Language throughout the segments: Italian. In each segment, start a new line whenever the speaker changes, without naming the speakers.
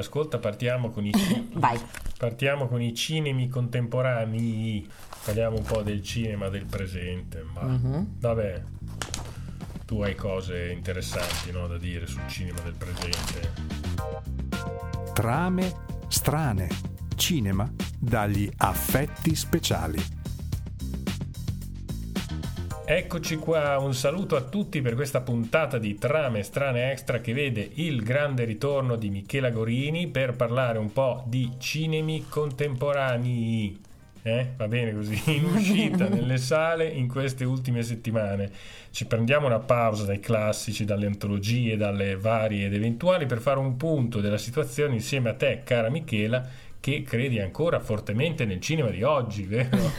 ascolta, partiamo con i,
Vai.
partiamo con i cinemi contemporanei. Parliamo un po' del cinema del presente. Ma
Mhm.
vabbè, tu hai cose interessanti no, da dire sul cinema del presente.
Trame strane. Cinema dagli affetti speciali.
Eccoci qua, un saluto a tutti per questa puntata di Trame Strane Extra che vede il grande ritorno di Michela Gorini per parlare un po' di cinemi contemporanei. Eh? Va bene così, in uscita nelle sale in queste ultime settimane. Ci prendiamo una pausa dai classici, dalle antologie, dalle varie ed eventuali per fare un punto della situazione insieme a te, cara Michela, che credi ancora fortemente nel cinema di oggi, vero?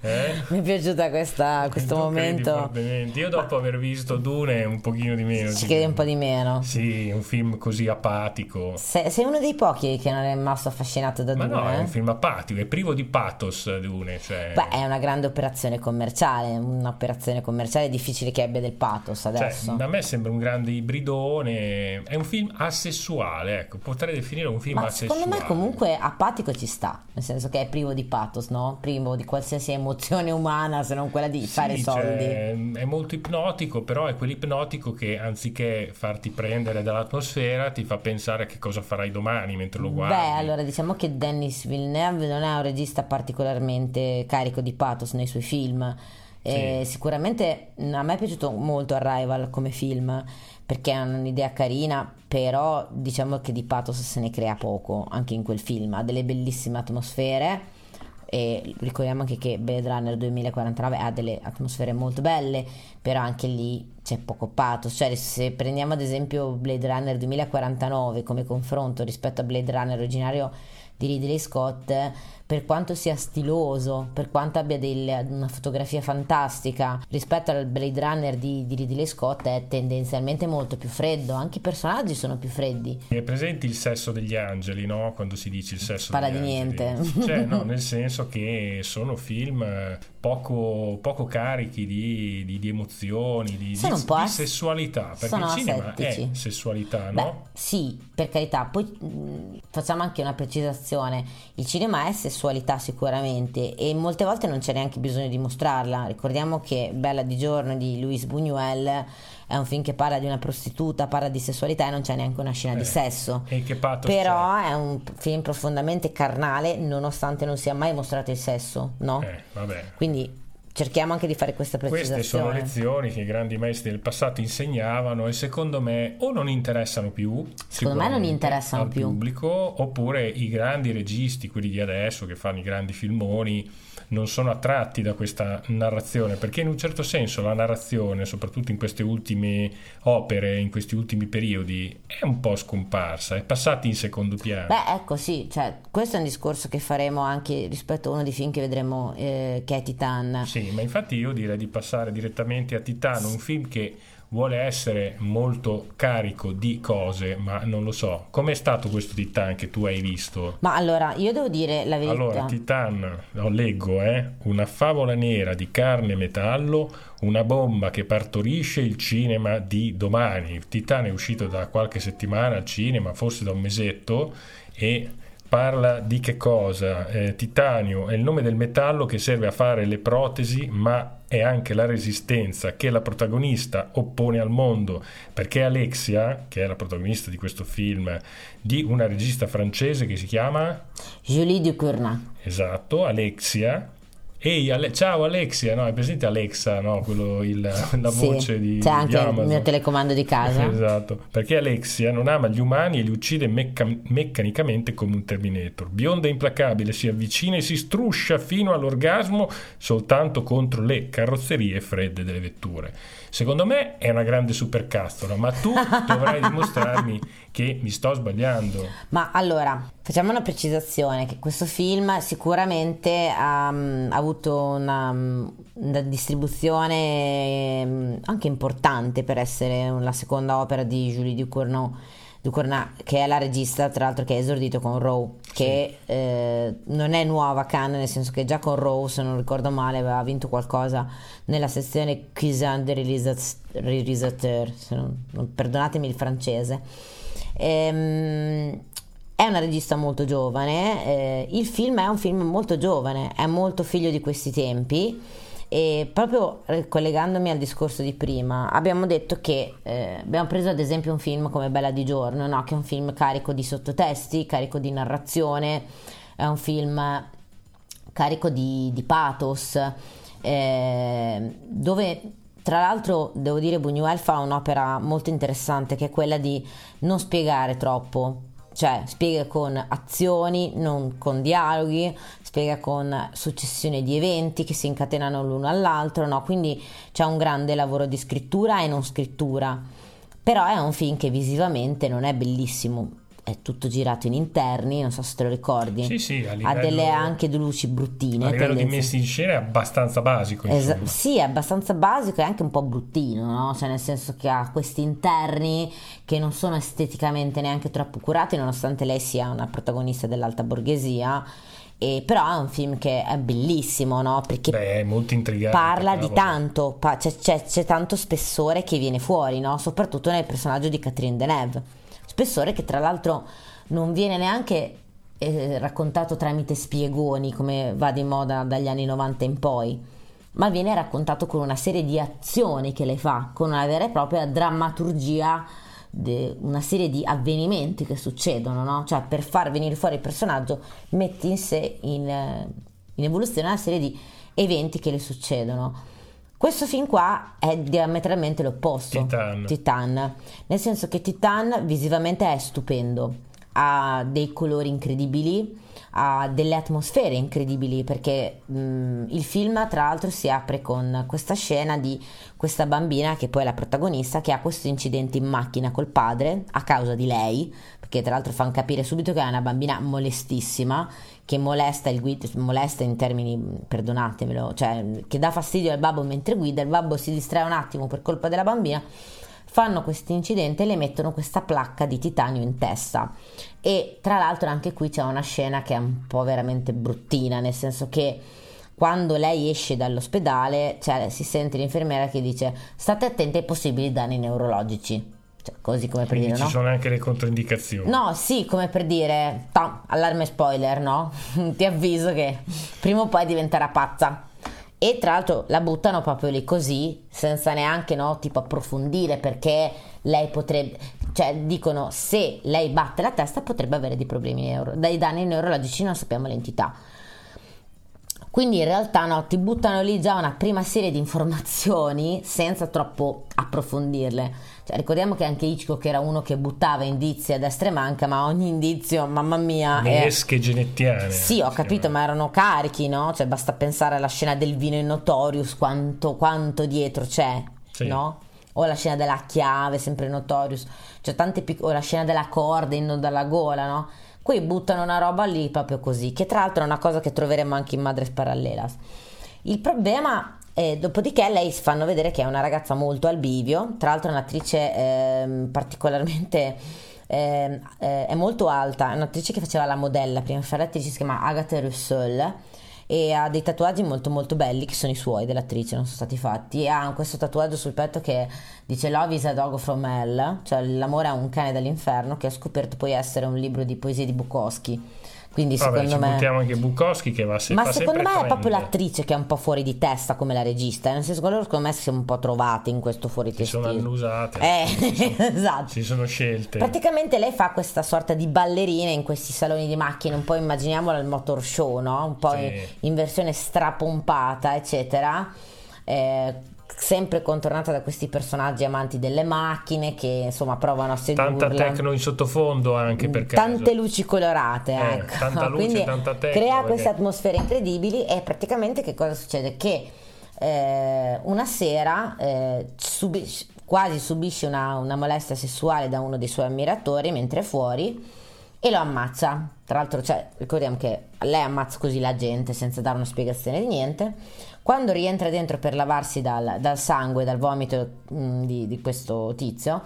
eh?
Mi è piaciuta questa, questo
Tu
momento.
Io dopo aver visto Dune un pochino di meno.
Ci credi un po' di meno.
Sì, un film così apatico.
Se- sei uno dei pochi che non è rimasto affascinato da
Ma
Dune.
no, è
eh?
un film apatico, è privo di pathos Dune. Cioè,
Beh, è una grande operazione commerciale. Un'operazione commerciale difficile che abbia del pathos
cioè,
adesso.
a me sembra un grande ibridone. È un film asessuale, ecco, potrei definire un film
Ma
asessuale.
Secondo me comunque apatico ci sta, nel senso che è privo di pathos, no? Privo di qualsiasi emozione umana se non quella di
Sì,
fare
cioè,
soldi.
è molto ipnotico, però è quell'ipnotico che anziché farti prendere dall'atmosfera ti fa pensare a che cosa farai domani mentre lo guardi.
Beh, allora diciamo che Dennis Villeneuve non è un regista particolarmente carico di pathos nei suoi film. Eh, Sicuramente a me è piaciuto molto Arrival come film perché è un'idea carina, però diciamo che di pathos se ne crea poco anche in quel film. Ha delle bellissime atmosfere e ricordiamo anche che Blade Runner 2049 ha delle atmosfere molto belle, però anche lì c'è poco pathos. Cioè, se prendiamo ad esempio Blade Runner 2049 come confronto rispetto a Blade Runner originario di Ridley Scott, per quanto sia stiloso, per quanto abbia del- una fotografia fantastica, rispetto al Blade Runner di, di Ridley Scott è tendenzialmente molto più freddo, anche i personaggi sono più freddi.
È presente il sesso degli angeli, no? Quando si dice il sesso
Parla
degli
di niente.
Cioè, no, nel senso che sono film poco, poco carichi di, di- di emozioni, di,
Sono
di-
un po'
di
as-
sessualità. Perché
sono
il cinema
asettici.
è sessualità,
Beh,
no?
sì, per carità, poi mh, facciamo anche una precisazione. Il cinema è sessualità sicuramente e molte volte non c'è neanche bisogno di mostrarla. Ricordiamo che Bella di giorno di Luis Buñuel è un film che parla di una prostituta, parla di sessualità e non c'è neanche una scena
Eh,
di sesso.
E che pathos
Però
c'è?
è un film profondamente carnale nonostante non sia mai mostrato il sesso, no?
Eh.
Quindi cerchiamo anche di fare questa precisazione.
Queste sono lezioni che i grandi maestri del passato insegnavano e secondo me o non interessano più,
Secondo me non interessano
al
più.
pubblico, oppure i grandi registi, quelli di adesso che fanno i grandi filmoni, non sono attratti da questa narrazione, perché in un certo senso la narrazione, soprattutto in queste ultime opere, in questi ultimi periodi, è un po' scomparsa, è passata in secondo piano.
Beh, ecco, sì, cioè, questo è un discorso che faremo anche rispetto a uno dei film che vedremo, eh, che è Titan.
Sì, ma infatti io direi di passare direttamente a Titano, un film che vuole essere molto carico di cose, ma non lo so. Com'è stato questo Titan che tu hai visto?
Ma allora, io devo dire la verità.
Allora, Titan, lo leggo, eh, una favola nera di carne e metallo, una bomba che partorisce il cinema di domani. Titan è uscito da qualche settimana al cinema, forse da un mesetto, e parla di che cosa? Eh, titanio è il nome del metallo che serve a fare le protesi, ma è anche la resistenza che la protagonista oppone al mondo, perché Alexia, che è la protagonista di questo film, di una regista francese che si chiama
Julie Ducournau.
Esatto, Alexia. Ehi, Ale- ciao Alexia, no, è presente Alexa, no? Quello, il- la
Sì,
voce di,
C'è
di
anche il
Amazon.
mio telecomando di casa.
Esatto, perché Alexia non ama gli umani e li uccide mecca- meccanicamente come un Terminator. Bionda e implacabile, si avvicina e si struscia fino all'orgasmo soltanto contro le carrozzerie fredde delle vetture. Secondo me è una grande supercazzola, ma tu dovrai dimostrarmi che mi sto sbagliando.
Ma allora, facciamo una precisazione, che questo film sicuramente ha, mm, ha avuto una, mm, una distribuzione mm, anche importante per essere la seconda opera di Julie Ducournau, Ducournau, che è la regista, tra l'altro, che è esordito con Row, che eh, non è nuova a Cannes, nel senso che già con Row, se non ricordo male, aveva vinto qualcosa nella sezione Cuisine de non- perdonatemi il francese. Ehm, è una regista molto giovane, eh, il film è un film molto giovane, è molto figlio di questi tempi e proprio collegandomi al discorso di prima, abbiamo detto che eh, abbiamo preso ad esempio un film come Bella di giorno, no? che è un film carico di sottotesti, carico di narrazione, è un film carico di, di pathos, eh, dove tra l'altro devo dire Buñuel fa un'opera molto interessante che è quella di non spiegare troppo, cioè spiega con azioni, non con dialoghi, spiega con successione di eventi che si incatenano l'uno all'altro, no? quindi c'è un grande lavoro di scrittura e non scrittura, però è un film che visivamente non è bellissimo, è tutto girato in interni, non so se te lo ricordi.
Sì, sì,
livello, ha delle anche luci bruttine.
A livello tendenze. di messa in scena è abbastanza basico.
Esa- sì, è abbastanza basico e anche un po' bruttino, no? Cioè nel senso che ha questi interni che non sono esteticamente neanche troppo curati, nonostante lei sia una protagonista dell'alta borghesia. E però è un film che è bellissimo, no? Perché
Beh, è molto intrigante.
Parla di tanto, pa- c'è, c'è, c'è, tanto spessore che viene fuori, no? Soprattutto nel personaggio di Catherine Deneuve spessore che tra l'altro non viene neanche eh, raccontato tramite spiegoni come va di moda dagli anni 90 in poi, ma viene raccontato con una serie di azioni che lei fa, con una vera e propria drammaturgia, de, una serie di avvenimenti che succedono, no? Cioè per far venire fuori il personaggio metti in sé in, in evoluzione una serie di eventi che le succedono. Questo film qua è diametralmente l'opposto.
Titan.
Titan. Nel senso che Titan visivamente è stupendo, ha dei colori incredibili, ha delle atmosfere incredibili perché mh, il film tra l'altro si apre con questa scena di questa bambina che poi è la protagonista che ha questo incidente in macchina col padre a causa di lei perché tra l'altro fanno capire subito che è una bambina molestissima che molesta il guida, molesta in termini, perdonatemelo, cioè che dà fastidio al babbo mentre guida, il babbo si distrae un attimo per colpa della bambina, fanno questo incidente e le mettono questa placca di titanio in testa. E tra l'altro anche qui c'è una scena che è un po' veramente bruttina, nel senso che quando lei esce dall'ospedale, cioè, si sente l'infermiera che dice state attenti ai possibili danni neurologici. Cioè, così come per
Quindi
dire,
ci
no?
sono anche le controindicazioni.
No, sì, come per dire, tam, allarme spoiler, no? Ti avviso che prima o poi diventerà pazza. E tra l'altro la buttano proprio lì così, senza neanche, no, tipo approfondire perché lei potrebbe, cioè dicono se lei batte la testa potrebbe avere dei problemi neuro, dai danni neurologici non sappiamo l'entità. Quindi in realtà no, ti buttano lì già una prima serie di informazioni senza troppo approfondirle. Cioè, ricordiamo che anche Hitchcock era uno che buttava indizi a destra e manca, ma ogni indizio, mamma mia...
Nesche è... genettiane.
Sì, ho capito, ma erano carichi, no? Cioè, basta pensare alla scena del vino in Notorious, quanto, quanto dietro c'è, sì. no? O la scena della chiave, sempre Notorious. Cioè, tante pic- o la scena della corda in dalla gola, no? Qui buttano una roba lì proprio così, che tra l'altro è una cosa che troveremo anche in Madres Parallelas. Il problema e dopodiché lei si fanno vedere che è una ragazza molto al bivio, tra l'altro è un'attrice eh, particolarmente... Eh, eh, è molto alta, è un'attrice che faceva la modella prima fare l'attrice, si chiama Agatha Russell. E ha dei tatuaggi molto molto belli che sono i suoi dell'attrice, non sono stati fatti. E ha questo tatuaggio sul petto che dice Love is a dog from hell, cioè l'amore è un cane dall'inferno che ha scoperto poi essere un libro di poesie di Bukowski quindi
Vabbè,
secondo
ci
me.
buttiamo anche Bukowski che va se-
Ma secondo me è proprio l'attrice che è un po' fuori di testa come la regista. Nel senso che loro secondo me si sono un po' trovati in questo fuori
si
testa.
sono annusate
Eh,
si sono,
esatto.
si sono scelte
Praticamente lei fa questa sorta di ballerina in questi saloni di macchine, un po' immaginiamola il motor show, no? Un po'
Sì.
in, in versione strapompata, eccetera. Eh, sempre contornata da questi personaggi amanti delle macchine che insomma provano a sedurla.
tanta tecno in sottofondo anche per caso
Tante luci colorate,
Eh,
ecco.
tanta luce,
Quindi
tanta tecno,
crea
perché-
queste atmosfere incredibili e praticamente che cosa succede? Che eh, una sera eh, subisce- quasi subisce una, una molestia sessuale da uno dei suoi ammiratori mentre è fuori e lo ammazza. Tra l'altro, cioè, ricordiamo che lei ammazza così la gente senza dare una spiegazione di niente. Quando rientra dentro per lavarsi dal, dal sangue, dal vomito mh, di, di questo tizio,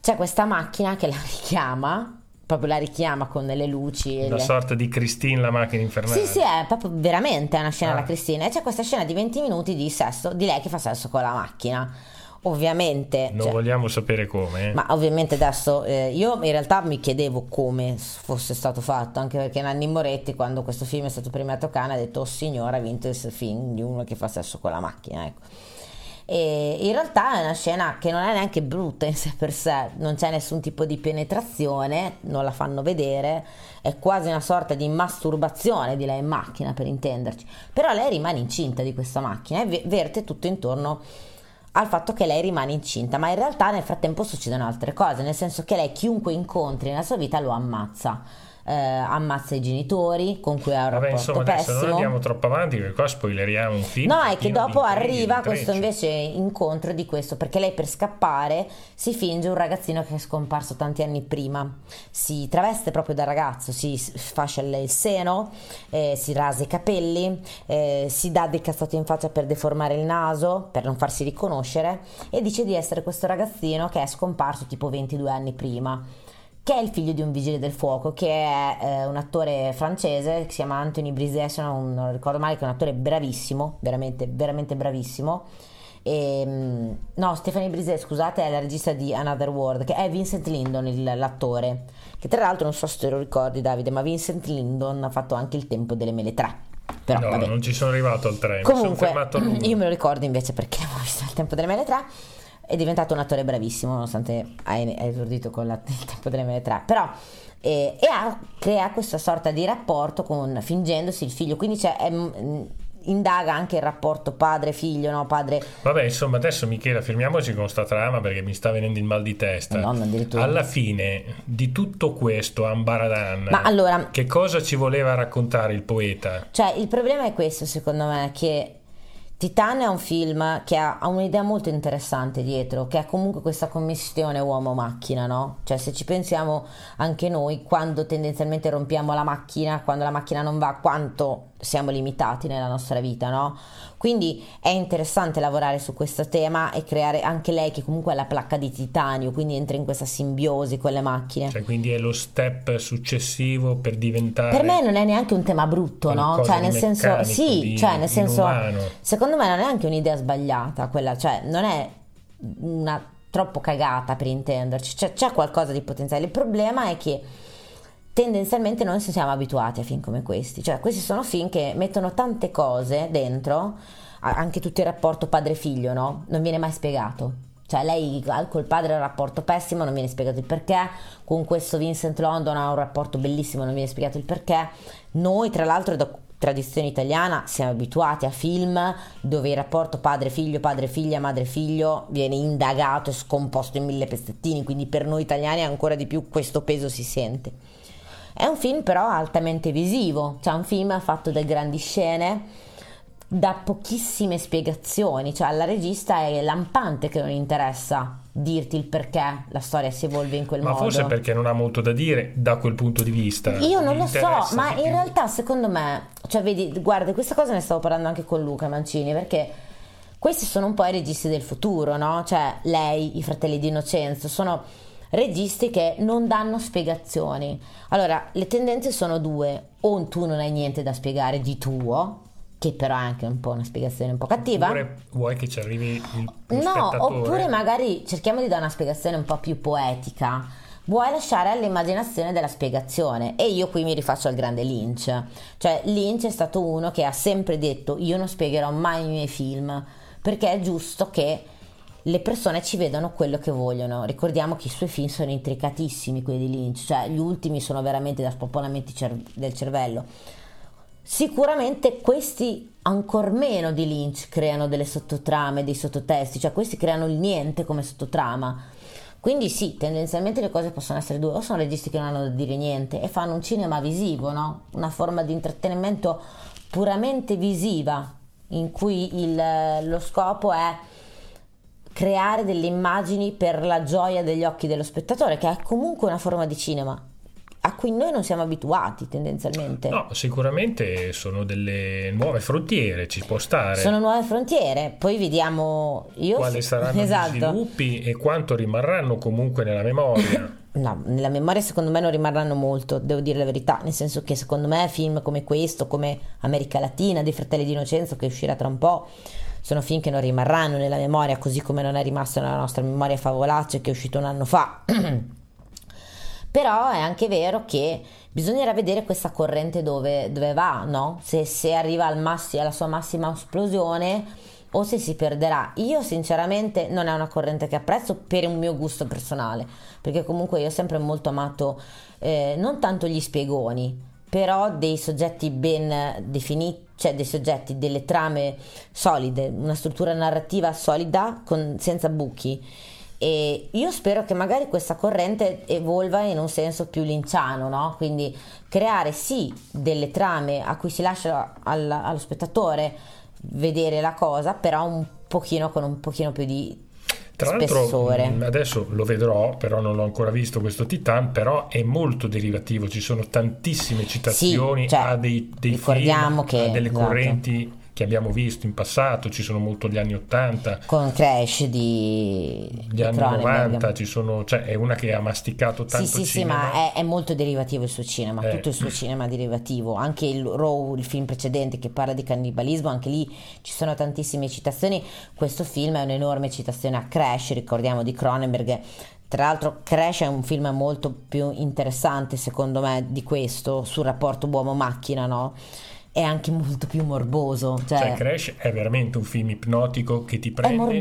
c'è questa macchina che la richiama, proprio la richiama con delle luci.
una
le-
sorta di Christine la macchina infernale
sì, sì, è proprio veramente una scena
Ah.
alla Cristina. E c'è questa scena di 20 minuti di sesso, di lei che fa sesso con la macchina. Ovviamente...
Non
cioè,
vogliamo sapere come.
Ma ovviamente adesso eh, io in realtà mi chiedevo come fosse stato fatto, anche perché Nanni Moretti quando questo film è stato premiato a Cannes ha detto oh signora ha vinto il film di uno che fa sesso con la macchina, ecco. E in realtà è una scena che non è neanche brutta in sé per sé, non c'è nessun tipo di penetrazione, non la fanno vedere, è quasi una sorta di masturbazione di lei in macchina per intenderci, però lei rimane incinta di questa macchina e verte tutto intorno al fatto che lei rimane incinta, ma in realtà nel frattempo succedono altre cose, nel senso che lei chiunque incontri nella sua vita lo ammazza eh, ammazza i genitori con cui ha un
Vabbè,
rapporto
insomma,
pessimo.
adesso non andiamo troppo avanti perché qua spoileriamo un film.
No, è che dopo arriva questo invece incontro di questo, perché lei per scappare si finge un ragazzino che è scomparso tanti anni prima. Si traveste proprio da ragazzo, si fascia il seno, eh, si rasa i capelli, eh, si dà dei cazzati in faccia per deformare il naso, per non farsi riconoscere, e dice di essere questo ragazzino che è scomparso tipo 22 anni prima che è il figlio di un vigile del fuoco, che è eh, un attore francese che si chiama Anthony Brisset, se non, non ricordo male, che è un attore bravissimo, veramente, veramente bravissimo. E, ehm, no, Stephanie Brisset, scusate, è la regista di Another World, che è Vincent Lindon, il, l'attore, che tra l'altro non so se te lo ricordi Davide, ma Vincent Lindon ha fatto anche il tempo delle mele 3. Però,
no,
vabbè.
non ci sono arrivato al 3,
Comunque, io me lo ricordo invece perché ho visto il tempo delle mele 3 è diventato un attore bravissimo nonostante ha esordito con la, il tempo delle mele 3 però eh, e ha, crea questa sorta di rapporto con fingendosi il figlio quindi c'è è, mm, indaga anche il rapporto padre-figlio, no? Padre...
Vabbè, insomma, adesso Michela, fermiamoci con sta trama perché mi sta venendo il mal di testa.
No,
Alla fine di tutto questo Ambaradan,
Ma allora,
che cosa ci voleva raccontare il poeta?
Cioè, il problema è questo, secondo me, che Titan è un film che ha, ha, un'idea molto interessante dietro, che ha comunque questa commissione uomo-macchina, no? Cioè se ci pensiamo anche noi, quando tendenzialmente rompiamo la macchina, quando la macchina non va, quanto siamo limitati nella nostra vita, no? Quindi è interessante lavorare su questo tema e creare anche lei che comunque è la placca di titanio, quindi entra in questa simbiosi con le macchine.
Cioè, quindi è lo step successivo per diventare
Per me non è neanche un tema brutto, no? Cioè, nel senso sì,
di,
cioè nel senso
umano.
secondo me non è anche un'idea sbagliata quella, cioè non è una troppo cagata per intenderci, cioè, c'è qualcosa di potenziale. Il problema è che tendenzialmente noi siamo abituati a film come questi, cioè questi sono film che mettono tante cose dentro, anche tutto il rapporto padre-figlio, no? Non viene mai spiegato. Cioè lei col padre ha un rapporto pessimo, non viene spiegato il perché, con questo Vincent London ha un rapporto bellissimo, non viene spiegato il perché. Noi tra l'altro da tradizione italiana siamo abituati a film dove il rapporto padre-figlio, padre-figlia, madre-figlio viene indagato e scomposto in mille pezzettini, quindi per noi italiani ancora di più questo peso si sente. È un film però altamente visivo, cioè un film fatto da grandi scene, da pochissime spiegazioni, cioè alla regista è lampante che non interessa dirti il perché la storia si evolve in quel
ma
modo.
Ma forse perché non ha molto da dire da quel punto di vista.
Io non lo so, ma in più. realtà secondo me, cioè vedi, guarda, questa cosa ne stavo parlando anche con Luca Mancini, perché questi sono un po' i registi del futuro, no? Cioè lei, i fratelli di Innocenzo, sono registi che non danno spiegazioni. Allora, le tendenze sono due, o tu non hai niente da spiegare di tuo, che però è anche un po' una spiegazione un po' cattiva.
Oppure vuoi che ci arrivi il,
No,
spettatore.
oppure magari cerchiamo di dare una spiegazione un po' più poetica. Vuoi lasciare all'immaginazione della spiegazione e io qui mi rifaccio al grande Lynch. Cioè Lynch è stato uno che ha sempre detto io non spiegherò mai i miei film perché è giusto che le persone ci vedono quello che vogliono. Ricordiamo che i suoi film sono intricatissimi, quelli di Lynch, cioè gli ultimi sono veramente da spopolamenti cer- del cervello. Sicuramente questi ancor meno di Lynch creano delle sottotrame, dei sottotesti, cioè questi creano il niente come sottotrama. Quindi sì, tendenzialmente le cose possono essere due, o sono registi che non hanno da dire niente e fanno un cinema visivo, no? una forma di intrattenimento puramente visiva, in cui il, lo scopo è creare delle immagini per la gioia degli occhi dello spettatore, che è comunque una forma di cinema a cui noi non sissiamo abituati tendenzialmente.
No, sicuramente sono delle nuove frontiere, ci può stare.
Sono nuove frontiere, poi vediamo io
quali saranno
esatto.
gli sviluppi e quanto rimarranno comunque nella memoria.
no, nella memoria secondo me non rimarranno molto, devo dire la verità, nel senso che secondo me film come questo, come America Latina dei Fratelli di Innocenzo che uscirà tra un po', sono film che non rimarranno nella memoria, così come non è rimasto nella nostra memoria Favolacce che è uscito un anno fa. Però è anche vero che bisognerà vedere questa corrente dove, dove va, no? Se, se arriva al massi, alla sua massima esplosione o se si perderà. Io sinceramente non è una corrente che apprezzo per un mio gusto personale, perché comunque io ho sempre molto amato eh, non tanto gli spiegoni, però dei soggetti ben definiti, cioè dei soggetti, delle trame solide, una struttura narrativa solida con, senza buchi e io spero che magari questa corrente evolva in un senso più linciano, no? Quindi creare sì delle trame a cui si lascia al, allo spettatore vedere la cosa, però un pochino con un pochino più di
tra l'altro, mm, adesso lo vedrò, però non l'ho ancora visto questo Titan, però è molto derivativo, ci sono tantissime citazioni
sì, cioè,
a dei, dei film, che, a delle esatto. correnti che abbiamo visto in passato, ci sono molto gli anni 80
con Crash di
gli anni 90, ci sono, cioè è una che ha masticato tanto
sì, sì,
cinema.
sì, ma è, è, molto derivativo il suo cinema, eh. tutto il suo cinema è derivativo, anche il Raw, il film precedente che parla di cannibalismo, anche lì ci sono tantissime citazioni, questo film è un'enorme citazione a Crash, ricordiamo di Cronenberg tra l'altro Crash è un film molto più interessante secondo me di questo sul rapporto uomo-macchina, no? È anche molto più morboso. Cioè,
cioè, Crash è veramente un film ipnotico che ti prende,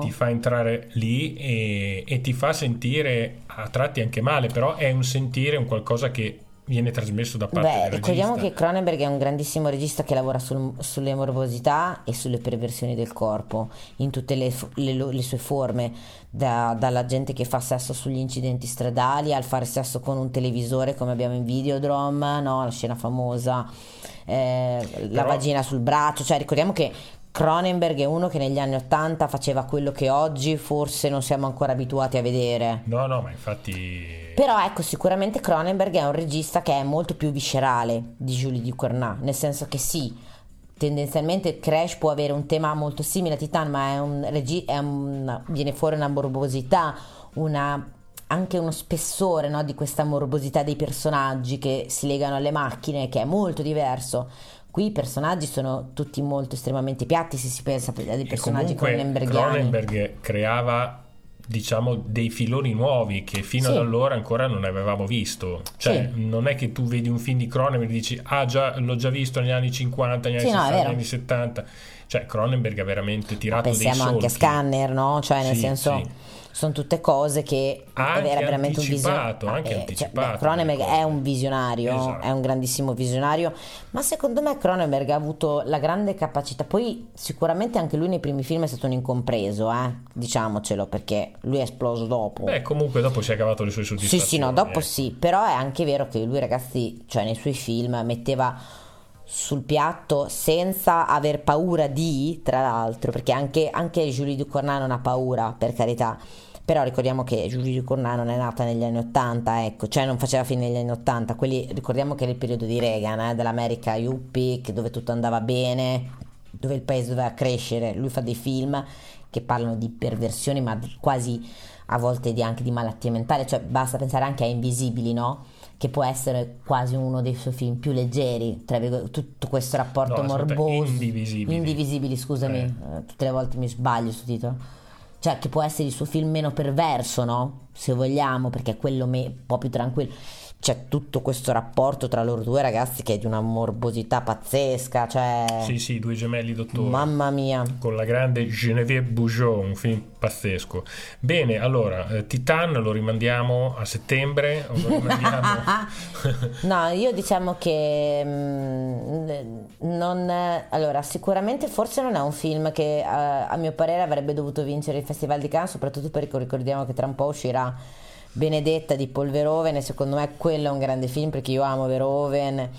ti fa entrare lì e, e, ti fa sentire a tratti anche male, però è un sentire un qualcosa che viene trasmesso da parte Beh, del
ricordiamo che Cronenberg è un grandissimo regista che lavora sul, sulle morbosità e sulle perversioni del corpo in tutte le, le, le sue forme da, dalla gente che fa sesso sugli incidenti stradali al fare sesso con un televisore come abbiamo in Videodrome no? la scena famosa eh, Però... la vagina sul braccio, cioè ricordiamo che Cronenberg è uno che negli anni Ottanta faceva quello che oggi forse non siamo ancora abituati a vedere.
No, no, ma infatti...
Però ecco, sicuramente Cronenberg è un regista che è molto più viscerale di Julie Ducournau, nel senso che sì, tendenzialmente Crash può avere un tema molto simile a Titan, ma è un, regi- è un viene fuori una morbosità, una anche uno spessore no, di questa morbosità dei personaggi che si legano alle macchine, che è molto diverso. Qui i personaggi sono tutti molto estremamente piatti se si pensa a dei personaggi
Cronenbergiani. Cronenberg creava diciamo dei filoni nuovi che fino sì. ad allora ancora non avevamo visto cioè sì. non è che tu vedi un film di Cronenberg e dici ah già l'ho già visto negli anni 50 negli anni sì, 60 no, negli anni 70 cioè Cronenberg ha veramente tirato Ma pensiamo dei solchi
anche a Scanner no? cioè nel senso sono tutte cose che
anche era veramente un visionario. Anche eh, anticipato. Cioè,
Cronenberg è un visionario, esatto. è un grandissimo visionario, ma secondo me Cronenberg ha avuto la grande capacità, poi sicuramente anche lui nei primi film è stato un incompreso, eh? diciamocelo, perché lui è esploso dopo.
Beh, comunque dopo si è cavato le sue soddisfazioni.
Sì, sì, no, dopo eh. sì, però è anche vero che lui ragazzi, cioè nei suoi film metteva sul piatto senza aver paura di, tra l'altro, perché anche, anche Julie Ducournau non ha paura, per carità. Però ricordiamo che Julie Ducournau non è nata negli anni 80, ecco, cioè non faceva fine negli anni 80. Quelli, ricordiamo che era il periodo di Reagan, eh, dell'America Yuppie, dove tutto andava bene, dove il paese doveva crescere. Lui fa dei film che parlano di perversioni, ma quasi a volte di, anche di malattie mentali, cioè basta pensare anche a Invisibili, no? Che può essere quasi uno dei suoi film più leggeri, tra tutto questo rapporto no, morboso.
Indivisibili.
Indivisibili, scusami, eh. eh. tutte le volte mi sbaglio su titolo. Cioè, che può essere il suo film meno perverso, no? Se vogliamo, perché è quello me- un po' più tranquillo c'è tutto questo rapporto tra loro due ragazzi che è di una morbosità pazzesca. Cioè...
Sì, sì, due gemelli dottori.
Mamma mia.
Con la grande Geneviève Bougeot, un film pazzesco. Bene, allora, eh, Titan lo rimandiamo a settembre? Rimandiamo...
no, io diciamo che mh, mm, non... Allora, sicuramente forse non è un film che uh, a mio parere avrebbe dovuto vincere il Festival di Cannes, soprattutto perché ricordiamo che tra un po' uscirà Benedetta di Paul Verhoeven e secondo me quello è un grande film perché io amo Verhoeven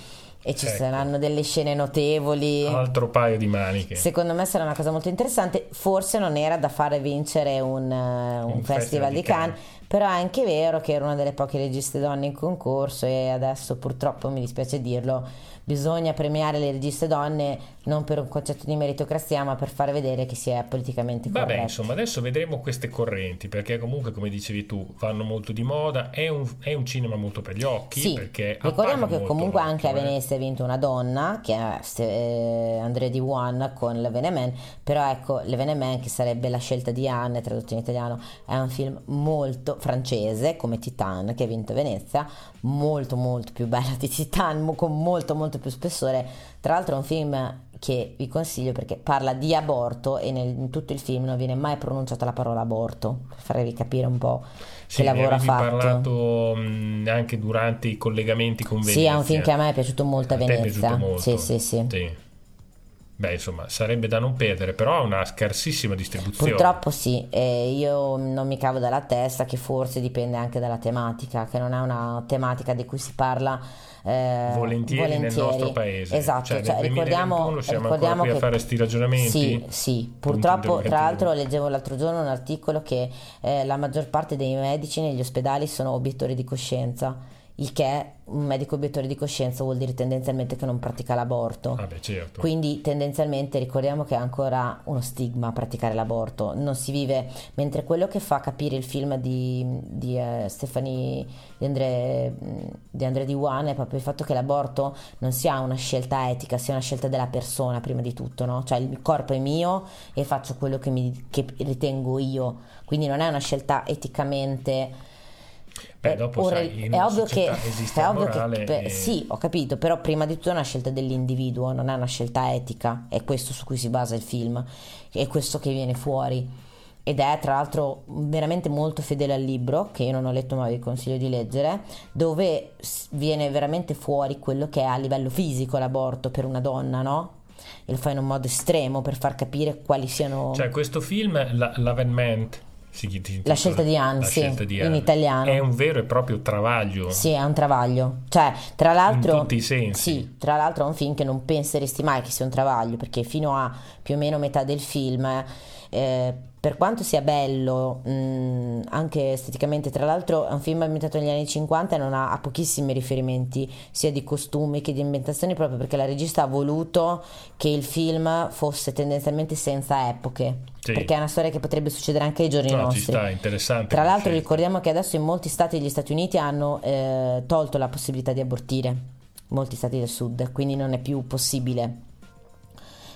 e ci ecco. saranno delle scene notevoli.
Altro paio di maniche.
Secondo me sarà una cosa molto interessante. Forse non era da fare vincere un, uh, un, un festival, festival, di Cannes, Cannes però è anche vero che era una delle poche registe donne in concorso e adesso purtroppo mi dispiace dirlo bisogna premiare le registe donne non per un concetto di meritocrazia ma per far vedere che si è politicamente corretti.
Vabbè, insomma, adesso vedremo queste correnti perché comunque, come dicevi tu, vanno molto di moda, è un, è un cinema molto per gli occhi.
Sì, ricordiamo che comunque anche a
eh.
Venezia ha vinto una donna che è eh, André Di One con L'Evenement, però ecco, L'Evenement che sarebbe la scelta di Anne tradotto in italiano è un film molto francese come Titan che ha vinto Venezia, molto molto più bello di Titan, con molto molto più spessore. Tra l'altro è un film che vi consiglio perché parla di aborto e nel, in tutto il film non viene mai pronunciata la parola aborto, per farvi capire un po'
Sì,
che lavoro
ne
ha fatto.
parlato mh, anche durante i collegamenti con Venezia.
Sì, è un film che a me è piaciuto molto a
è
Venezia.
molto?
Sì, sì, sì.
Beh, insomma, sarebbe da non perdere, però ha una scarsissima distribuzione.
Purtroppo sì, e io non mi cavo dalla testa che forse dipende anche dalla tematica, che non è una tematica di cui si parla eh,
Volentieri nel nostro paese.
Esatto,
Cioè,
cioè, ricordiamo,
2021 siamo
ricordiamo
qui a
che
fare sti ragionamenti?
Sì, sì, purtroppo tra l'altro leggevo l'altro giorno un articolo che eh, la maggior parte dei medici negli ospedali sono obiettori di coscienza. Il che un medico obiettore di coscienza vuol dire tendenzialmente che non pratica l'aborto.
Ah, beh, certo.
Quindi tendenzialmente ricordiamo che è ancora uno stigma praticare l'aborto, non si vive, mentre quello che fa capire il film di, di eh, Stefani di André, di André Di One è proprio il fatto che l'aborto non sia una scelta etica, sia una scelta della persona prima di tutto, no? Cioè il corpo è mio e faccio quello che, mi, che ritengo io, quindi non è una scelta eticamente...
Beh,
eh,
dopo,
ora-
sai,
è ovvio che, è ovvio che beh,
e-
sì, ho capito, però prima di tutto è una scelta dell'individuo, non è una scelta etica, è questo su cui si basa il film, è questo che viene fuori. Ed è tra l'altro veramente molto fedele al libro, che io non ho letto ma vi consiglio di leggere, dove viene veramente fuori quello che è a livello fisico l'aborto per una donna, no? E lo fa in un modo estremo per far capire quali siano...
Cioè, questo film, la, Si intitola-
La scelta di sì,
scelta di
in italiano.
È un vero e proprio travaglio.
Sì, è un travaglio. Cioè, tra l'altro.
In tutti i sensi.
Sì, tra l'altro è un film che non penseresti mai che sia un travaglio, perché fino a più o meno metà del film, eh, per quanto sia bello, mh, anche esteticamente, tra l'altro è un film ambientato negli anni 50 e non ha, ha pochissimi riferimenti, sia di costumi che di ambientazioni, proprio perché la regista ha voluto che il film fosse tendenzialmente senza epoche.
Sì.
Perché è una storia che potrebbe succedere anche ai giorni
No, ci
nostri.
sta, interessante.
Tra l'altro
scelta.
ricordiamo che adesso in molti stati degli Stati Uniti hanno eh, tolto la possibilità di abortire, molti stati del sud, quindi non è più possibile.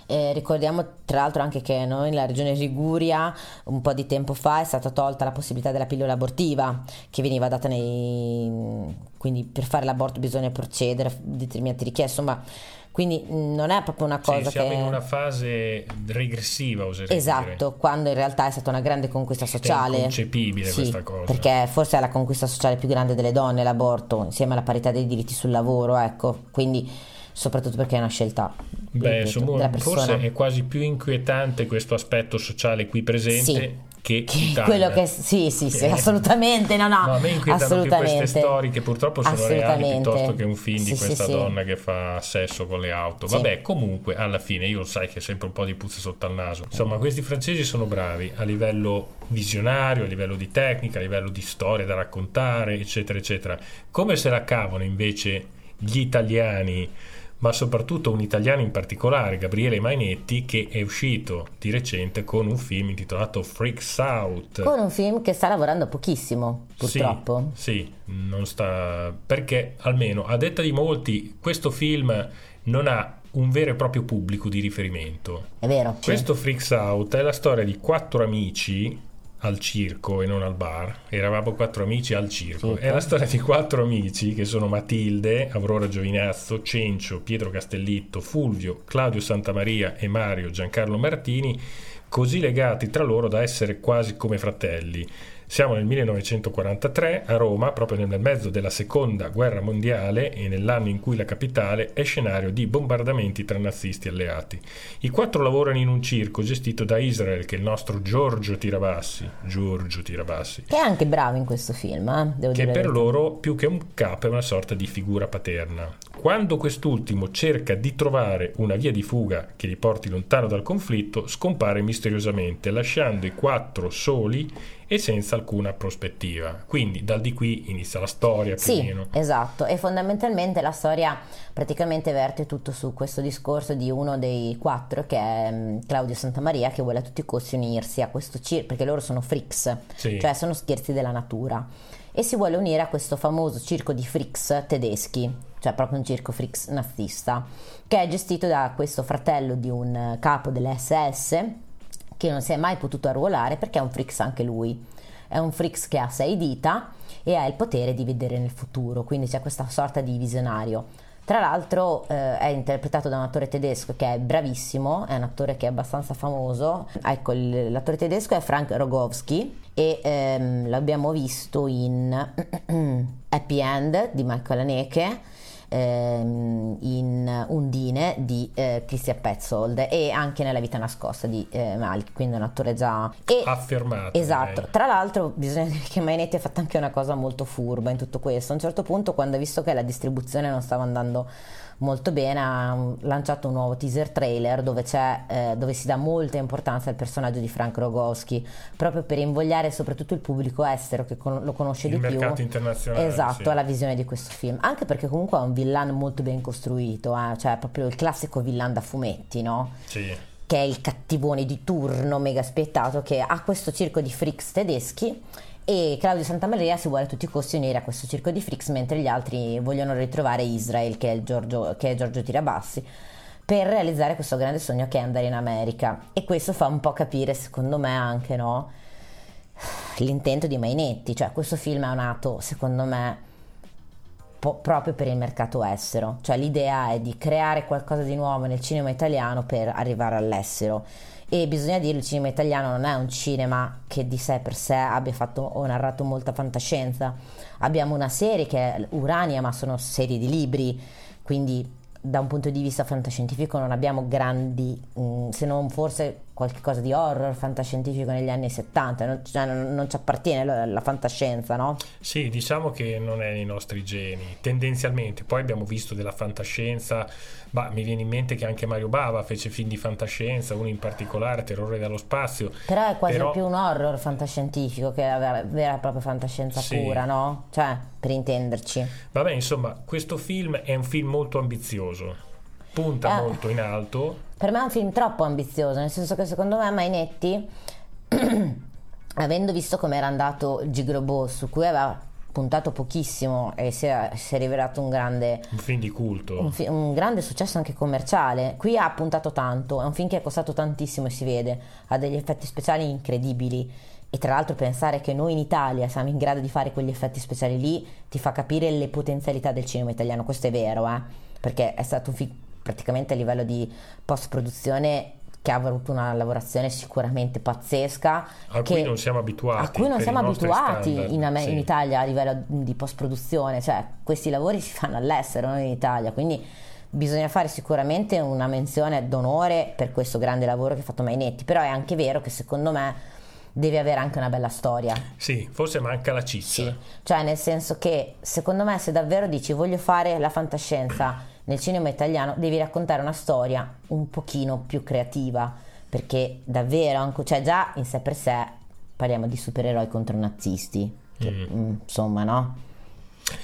Eh, ricordiamo tra l'altro anche che noi nella regione Liguria un po' di tempo fa è stata tolta la possibilità della pillola abortiva che veniva data nei... quindi per fare l'aborto bisogna procedere a determinate richieste, insomma quindi mh, non è proprio una
Sì,
cosa
siamo
che...
in una fase regressiva, oserei dire.
Esatto, quando in realtà è stata una grande conquista sociale.
inconcepibile
Sì,
questa cosa.
Perché forse è la conquista sociale più grande delle donne l'aborto, insieme alla parità dei diritti sul lavoro, ecco. Quindi soprattutto perché è una scelta
Beh, insomma, forse è quasi più inquietante questo aspetto sociale qui presente
Sì.
che
Che quello che sì, sì, sì,
Eh.
assolutamente, no, no,
No, a me inquietano più queste storie che purtroppo sono reali piuttosto che un film di
Sì, sì,
questa
sì.
donna che fa sesso con le auto.
Sì.
Vabbè, comunque, alla fine io lo sai che è sempre un po' di puzza sotto al naso. Insomma, questi francesi sono bravi a livello visionario, a livello di tecnica, a livello di storia da raccontare, eccetera, eccetera. Come se la cavano invece gli italiani? Ma soprattutto un italiano in particolare, Gabriele Mainetti, che è uscito di recente con un film intitolato Freaks Out.
Con un film che sta lavorando pochissimo,
Sì,
purtroppo.
Sì, non sta perché almeno a detta di molti questo film non ha un vero e proprio pubblico di riferimento.
È vero. sì.
Questo Freaks Out è la storia di quattro amici al circo e non al bar. Eravamo quattro amici al circo.
Circo.
È la storia di quattro amici che sono Matilde, Aurora Giovinazzo, Cencio, Pietro Castellitto, Fulvio, Claudio Santamaria e Mario Giancarlo Martini, così legati tra loro da essere quasi come fratelli. Siamo nel 1943 a Roma, proprio nel mezzo della seconda guerra mondiale e nell'anno in cui la capitale è scenario di bombardamenti tra nazisti e alleati. I quattro lavorano in un circo gestito da Israel, che è il nostro Giorgio Tirabassi. Giorgio Tirabassi.
Che è anche bravo in questo film, eh, devo
Che
dire la
per loro, più che un capo, è una sorta di figura paterna. Quando quest'ultimo cerca di trovare una via di fuga che li porti lontano dal conflitto, scompare misteriosamente, lasciando i quattro soli e senza alcuna prospettiva. Quindi dal di qui inizia la storia più
sì,
o meno.
Esatto, e fondamentalmente la storia praticamente verte tutto su questo discorso di uno dei quattro che è um, Claudio Santamaria che vuole a tutti i costi unirsi a questo circo, perché loro sono freaks,
Sì.
cioè sono scherzi della natura e si vuole unire a questo famoso circo di freaks tedeschi, cioè proprio un circo freaks nazista, che è gestito da questo fratello di un eh, capo delle SS che non si è mai potuto arruolare perché è un freaks anche lui. È un freaks che ha sei dita e ha il potere di vedere nel futuro, quindi c'è questa sorta di visionario. Tra l'altro eh, è interpretato da un attore tedesco che è bravissimo, è un attore che è abbastanza famoso. Ecco, l'attore tedesco è Frank Rogowski e ehm, l'abbiamo visto in Happy End di Michael Haneke, ehm, in Undine di eh, Christian Petzold e anche nella vita nascosta di eh, Malik, quindi è un attore già... E,
Affermato.
Esatto,
direi.
tra l'altro bisogna dire che Mainetti ha fatto anche una cosa molto furba in tutto questo. A un certo punto, quando ha visto che la distribuzione non stava andando molto bene, ha lanciato un nuovo teaser trailer dove, c'è, eh, dove si dà molta importanza al personaggio di Frank Rogowski, proprio per invogliare soprattutto il pubblico estero che con- lo conosce
Il
di più.
mercato internazionale,
Esatto,
sì.
alla visione di questo film. Anche perché comunque è un villan molto ben costruito, eh, cioè proprio il classico villan da fumetti, no?
Sì.
che è il cattivone di turno mega aspettato che ha questo circo di freaks tedeschi e Claudio Santamaria si vuole a tutti i costi unire a questo circo di freaks mentre gli altri vogliono ritrovare Israel che è, Giorgio, che è Giorgio Tirabassi per realizzare questo grande sogno che è andare in America. E questo fa un po' capire secondo me anche no, l'intento di Mainetti. Cioè questo film è nato secondo me po- proprio per il mercato estero, cioè l'idea è di creare qualcosa di nuovo nel cinema italiano per arrivare all'estero. E bisogna dire, il cinema italiano non è un cinema che di sé per sé abbia fatto o narrato molta fantascienza. Abbiamo una serie che è Urania, ma sono serie di libri, quindi da un punto di vista fantascientifico non abbiamo grandi, mm, se non forse qualcosa di horror fantascientifico negli anni 70, non, cioè, non- non ci appartiene la, la fantascienza, no?
Sì, diciamo che non è nei nostri geni, tendenzialmente. Poi abbiamo visto della fantascienza, ma mi viene in mente che anche Mario Bava fece film di fantascienza, uno in particolare, Terrore dallo spazio.
Però è quasi
Però-
più un horror fantascientifico che la vera, vera e propria fantascienza
Sì.
pura, no? Cioè, per intenderci.
Vabbè, insomma, questo film è un film molto ambizioso, punta
Eh.
molto in alto.
Per me è un film troppo ambizioso, nel senso che secondo me Mainetti, avendo visto come era andato Gigrobo, su cui aveva puntato pochissimo e si è, si è rivelato un grande
Un film di culto.
un, fi- un grande successo anche commerciale. Qui ha puntato tanto, è un film che è costato tantissimo e si vede, ha degli effetti speciali incredibili. E tra l'altro pensare che noi in Italia siamo in grado di fare quegli effetti speciali lì ti fa capire le potenzialità del cinema italiano, questo è vero, eh? perché è stato un film praticamente a livello di post-produzione che ha avuto una lavorazione sicuramente pazzesca.
A cui non siamo abituati.
a cui non siamo abituati in, Amer-
sì.
in Italia a livello di post-produzione, cioè questi lavori si fanno all'estero, non in Italia, quindi bisogna fare sicuramente una menzione d'onore per questo grande lavoro che ha fatto Mainetti, però è anche vero che secondo me deve avere anche una bella storia.
Sì, forse manca la ciccia.
Sì, cioè nel senso che secondo me se davvero dici voglio fare la fantascienza nel cinema italiano devi raccontare una storia un pochino più creativa perché davvero anche, cioè già in sé per sé parliamo di supereroi contro nazisti che, mm, insomma no?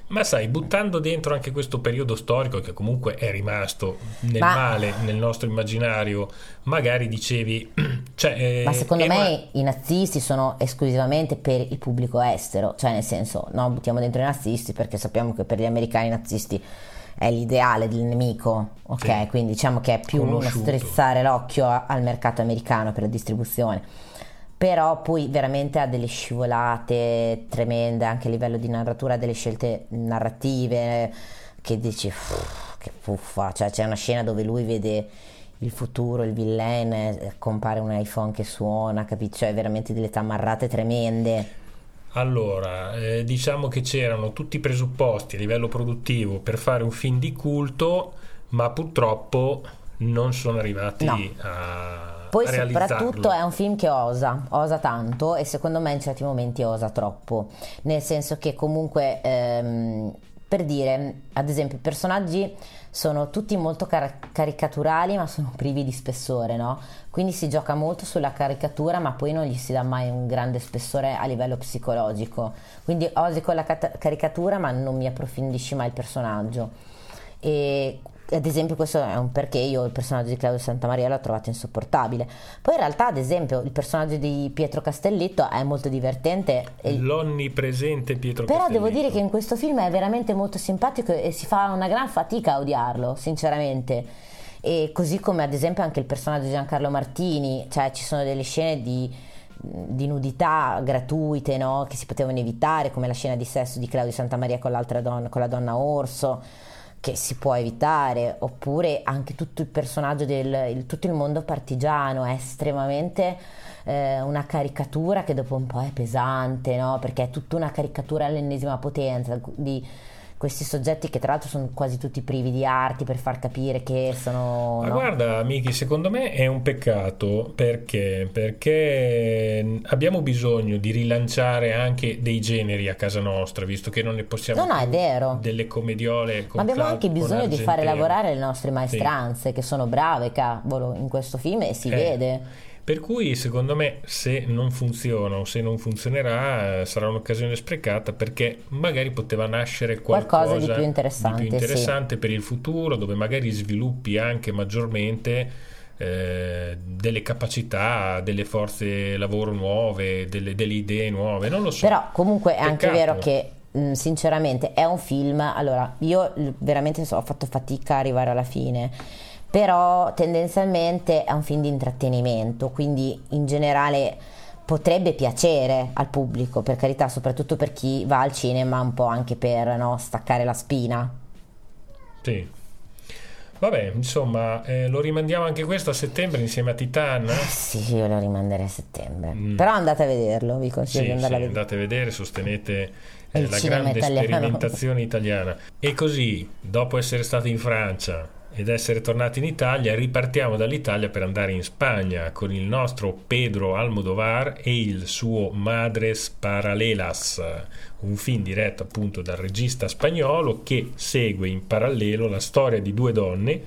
Ma sai, buttando dentro anche questo periodo storico che comunque è rimasto nel
Ma-
male nel nostro immaginario, magari dicevi, cioè, eh,
ma secondo me
una-
i nazisti sono esclusivamente per il pubblico estero cioè nel senso no buttiamo dentro i nazisti perché sappiamo che per gli americani i nazisti è l'ideale del nemico ok
Sì.
quindi diciamo che è più uno strizzare l'occhio a- al mercato americano per la distribuzione però poi veramente ha delle scivolate tremende anche a livello di narratura, delle scelte narrative che dici "Uff, che puffa, cioè c'è una scena dove lui vede il futuro, il villain, eh, compare un iPhone che suona, capito? Cioè veramente delle tamarrate tremende.
Allora, eh, diciamo che c'erano tutti i presupposti a livello produttivo per fare un film di culto, ma purtroppo non sono arrivati
No.
a,
Poi soprattutto è un film che osa, osa tanto e secondo me in certi momenti osa troppo, nel senso che comunque ehm, per dire, ad esempio, i personaggi sono tutti molto car- caricaturali ma sono privi di spessore, no? Quindi si gioca molto sulla caricatura ma poi non gli si dà mai un grande spessore a livello psicologico. Quindi osi con la cat- caricatura ma non mi approfondisci mai il personaggio. E ad esempio questo è un perché io il personaggio di Claudio Santamaria l'ho trovato insopportabile. Poi in realtà ad esempio il personaggio di Pietro Castellitto è molto divertente
l'onnipresente Pietro
però
Castellitto.
devo dire che in questo film è veramente molto simpatico e si fa una gran fatica a odiarlo sinceramente. E così come ad esempio anche il personaggio di Giancarlo Martini cioè ci sono delle scene di di nudità gratuite no? che si potevano evitare come la scena di sesso di Claudio Santamaria con l'altra donna con la donna orso che si può evitare, oppure anche tutto il personaggio del il, tutto il mondo partigiano è estremamente eh, una caricatura che dopo un po' è pesante, no? perché è tutta una caricatura all'ennesima potenza di questi soggetti che tra l'altro sono quasi tutti privi di arti per far capire che sono...
Ma
no?
guarda, Miki, secondo me è un peccato perché? Perché abbiamo bisogno di rilanciare anche dei generi a casa nostra, visto che non ne possiamo...
No, no, è vero.
Delle commediole...
Ma abbiamo anche bisogno di fare lavorare le nostre maestranze, sì. che sono brave, cavolo, in questo film e si eh. vede.
Per cui secondo me se non funziona o se non funzionerà eh, sarà un'occasione sprecata perché magari poteva nascere qualcosa,
qualcosa di più interessante,
di più interessante
sì.
per il futuro dove magari sviluppi anche maggiormente eh, delle capacità, delle forze lavoro nuove, delle, delle, idee nuove, non lo so.
Però comunque è Peccato. anche vero che mh, sinceramente è un film, allora io veramente ho fatto fatica a arrivare alla fine però tendenzialmente è un film di intrattenimento, quindi in generale potrebbe piacere al pubblico, per carità, soprattutto per chi va al cinema un po' anche per no, staccare la spina.
Sì. Vabbè, insomma, eh, lo rimandiamo anche questo a settembre insieme a Titan?
Eh sì, io lo rimanderei a settembre. Mm. Però andate a vederlo, vi consiglio
sì,
di andare
sì,
a vedere.
andate a vedere, sostenete eh, la grande italiano. sperimentazione italiana. E così, dopo essere stati in Francia, ed essere tornati in Italia, ripartiamo dall'Italia per andare in Spagna con il nostro Pedro Almodovar e il suo Madres Paralelas, un film diretto appunto dal regista spagnolo che segue in parallelo la storia di due donne,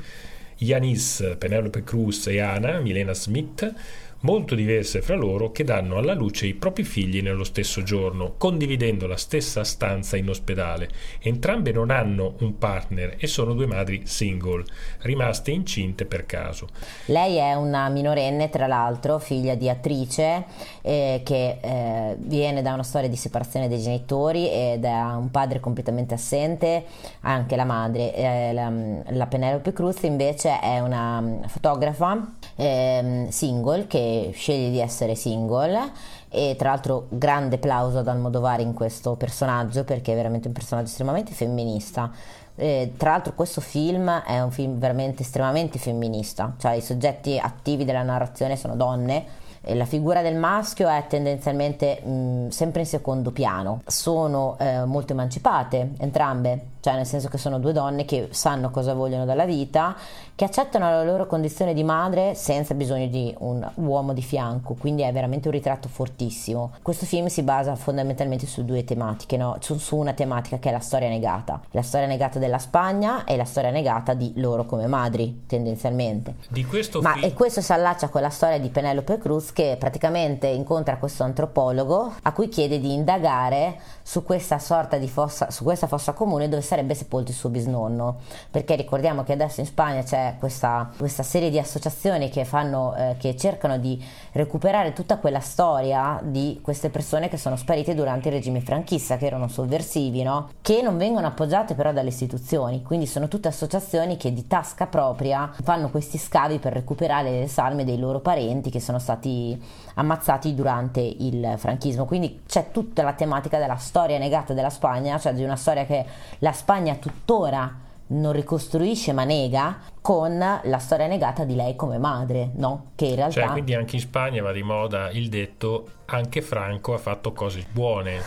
Yanis, Penelope Cruz e Ana, Milena Smith, molto diverse fra loro che danno alla luce i propri figli nello stesso giorno, condividendo la stessa stanza in ospedale. Entrambe non hanno un partner e sono due madri single, rimaste incinte per caso.
Lei è una minorenne, tra l'altro, figlia di attrice eh, che eh, viene da una storia di separazione dei genitori e da un padre completamente assente, anche la madre. Eh, la, la Penelope Cruz invece è una mm, fotografa ehm, single che sceglie di essere single e tra l'altro grande applauso ad Almodovar in questo personaggio perché è veramente un personaggio estremamente femminista. Eh, tra l'altro questo film è un film veramente estremamente femminista, cioè i soggetti attivi della narrazione sono donne e la figura del maschio è tendenzialmente mh, sempre in secondo piano. Sono eh, molto emancipate entrambe, cioè nel senso che sono due donne che sanno cosa vogliono dalla vita, che accettano la loro condizione di madre senza bisogno di un uomo di fianco, quindi è veramente un ritratto fortissimo. Questo film si basa fondamentalmente su due tematiche, no? su, una tematica che è la storia negata, la storia negata della Spagna e la storia negata di loro come madri, tendenzialmente.
Di questo
Ma
film...
e questo si allaccia con la storia di Penelope Cruz che praticamente incontra questo antropologo a cui chiede di indagare su questa sorta di fossa, su questa fossa comune dove sarebbe sepolto il suo bisnonno, perché ricordiamo che adesso in Spagna c'è questa, questa serie di associazioni che, fanno, eh, che cercano di recuperare tutta quella storia di queste persone che sono sparite durante il regime franchista, che erano sovversivi, no? che non vengono appoggiate però dalle istituzioni, quindi sono tutte associazioni che di tasca propria fanno questi scavi per recuperare le salme dei loro parenti che sono stati ammazzati durante il franchismo, quindi c'è tutta la tematica della storia negata della Spagna, cioè di una storia che la Spagna tuttora non ricostruisce ma nega con la storia negata di lei come madre, no? Che in realtà...
Cioè, quindi anche in Spagna va di moda il detto anche Franco ha fatto cose buone.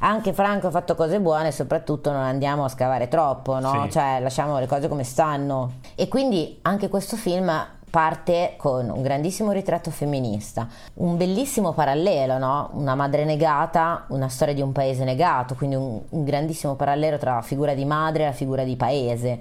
Anche Franco ha fatto cose buone, soprattutto non andiamo a scavare troppo, no?
Sì.
Cioè lasciamo le cose come stanno. E quindi anche questo film parte con un grandissimo ritratto femminista, un bellissimo parallelo, no? una madre negata, una storia di un paese negato, quindi un, un grandissimo parallelo tra la figura di madre e la figura di paese.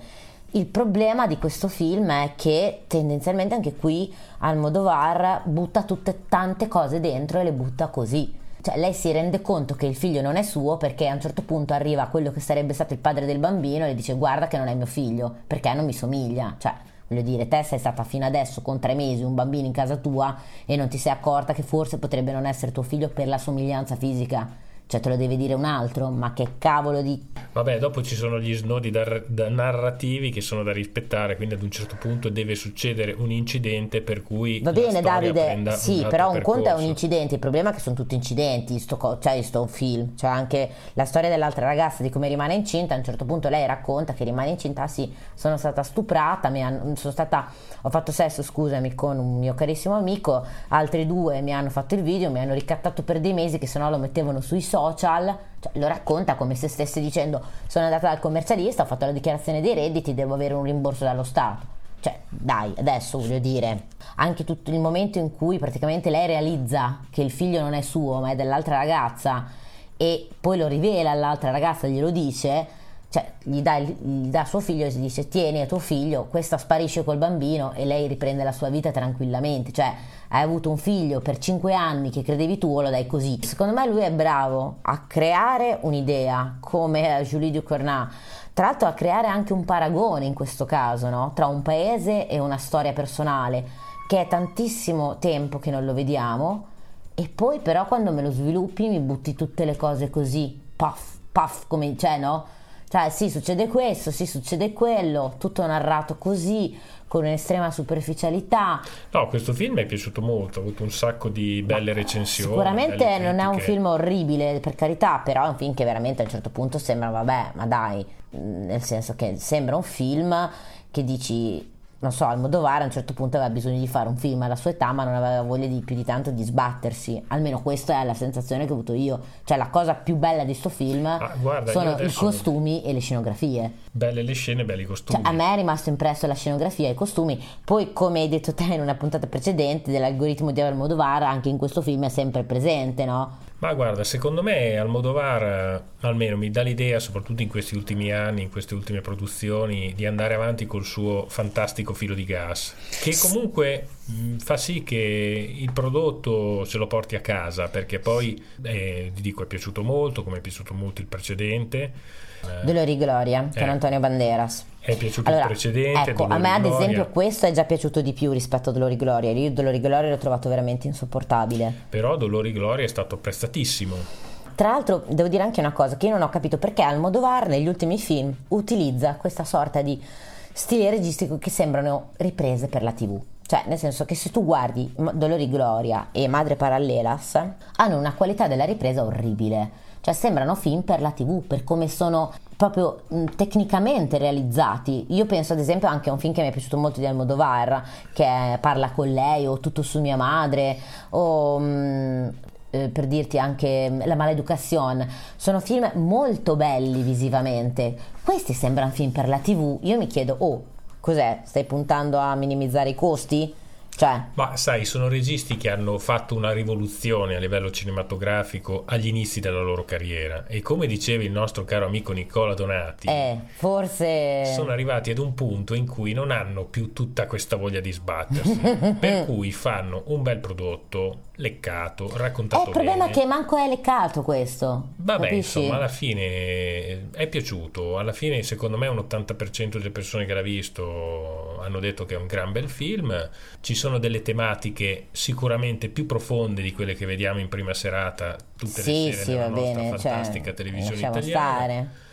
Il problema di questo film è che tendenzialmente anche qui Almodovar butta tutte tante cose dentro e le butta così. Cioè, lei si rende conto che il figlio non è suo perché a un certo punto arriva quello che sarebbe stato il padre del bambino e le dice guarda che non è mio figlio perché non mi somiglia. Cioè, Voglio dire, te sei stata fino adesso con tre mesi un bambino in casa tua e non ti sei accorta che forse potrebbe non essere tuo figlio per la somiglianza fisica cioè te lo deve dire un altro, ma che cavolo di...
Vabbè, dopo ci sono gli snodi da, da narrativi che sono da rispettare, quindi ad un certo punto deve succedere un incidente per cui...
Va bene Davide, sì, un però un conto è un incidente, il problema è che sono tutti incidenti, sto, cioè sto film, cioè anche la storia dell'altra ragazza di come rimane incinta, a un certo punto lei racconta che rimane incinta, ah, sì, sono stata stuprata, hanno, sono stata, ho fatto sesso, scusami, con un mio carissimo amico, altri due mi hanno fatto il video, mi hanno ricattato per dei mesi che sennò lo mettevano sui social social, cioè, lo racconta come se stesse dicendo sono andata dal commercialista, ho fatto la dichiarazione dei redditi, devo avere un rimborso dallo Stato. Cioè, dai, adesso voglio dire, anche tutto il momento in cui praticamente lei realizza che il figlio non è suo, ma è dell'altra ragazza e poi lo rivela all'altra ragazza, glielo dice, cioè gli dà, gli dà suo figlio e si dice tieni a tuo figlio, questa sparisce col bambino e lei riprende la sua vita tranquillamente, cioè hai avuto un figlio per 5 anni che credevi tu o lo dai così. Secondo me lui è bravo a creare un'idea come Julie Ducournau, tra l'altro a creare anche un paragone in questo caso no? tra un paese e una storia personale che è tantissimo tempo che non lo vediamo e poi però quando me lo sviluppi mi butti tutte le cose così, puff, puff, come, cioè no? Cioè, sì, succede questo, sì, succede quello, tutto narrato così, con un'estrema superficialità.
No, questo film mi è piaciuto molto, ha avuto un sacco di belle recensioni.
Sicuramente non è un film orribile, per carità, però è un film che veramente a un certo punto sembra, vabbè, ma dai, nel senso che sembra un film che dici non so, Almodovar a un certo punto aveva bisogno di fare un film alla sua età, ma non aveva voglia di più di tanto di sbattersi. Almeno questa è la sensazione che ho avuto io. Cioè, la cosa più bella di questo film ah, guarda, sono i costumi e le scenografie.
Belle le scene, belli i costumi.
Cioè, a me è rimasto impresso la scenografia e i costumi. Poi, come hai detto te in una puntata precedente, dell'algoritmo di Almodovar, anche in questo film è sempre presente, no?
Ma guarda, secondo me Almodovar eh, almeno mi dà l'idea, soprattutto in questi ultimi anni, in queste ultime produzioni, di andare avanti col suo fantastico filo di gas, che comunque mh, fa sì che il prodotto se lo porti a casa, perché poi, eh, ti dico, è piaciuto molto, come è piaciuto molto il precedente
Dolori Gloria con eh. Antonio Banderas.
È piaciuto allora, il precedente?
Ecco, Dolori a me ad Gloria. esempio questo è già piaciuto di più rispetto a Dolori Gloria. Io Dolori Gloria l'ho trovato veramente insopportabile.
Però Dolori Gloria è stato prestatissimo.
Tra l'altro devo dire anche una cosa che io non ho capito perché Almodovar negli ultimi film utilizza questa sorta di stile registico che sembrano riprese per la tv. Cioè, nel senso che se tu guardi Dolori Gloria e Madre Parallelas, hanno una qualità della ripresa orribile cioè sembrano film per la tv, per come sono proprio mh, tecnicamente realizzati. Io penso ad esempio anche a un film che mi è piaciuto molto di Almodovar, che Parla con lei o Tutto su mia madre o... Mh, eh, per dirti anche La maleducazione, sono film molto belli visivamente. Questi sembrano film per la TV. Io mi chiedo, oh, cos'è? Stai puntando a minimizzare i costi? Cioè.
Ma sai, sono registi che hanno fatto una rivoluzione a livello cinematografico agli inizi della loro carriera e come diceva il nostro caro amico Nicola Donati,
eh, forse
sono arrivati ad un punto in cui non hanno più tutta questa voglia di sbattersi, per cui fanno un bel prodotto leccato, raccontato bene.
Il problema bene. è che manco è leccato questo.
Vabbè, capisci? insomma, alla fine è piaciuto, alla fine secondo me un 80% delle persone che l'ha visto hanno detto che è un gran bel film. Ci sono delle tematiche sicuramente più profonde di quelle che vediamo in prima serata tutte
sì,
le sere sì, nostra bene, cioè, fantastica cioè, televisione italiana. Stare.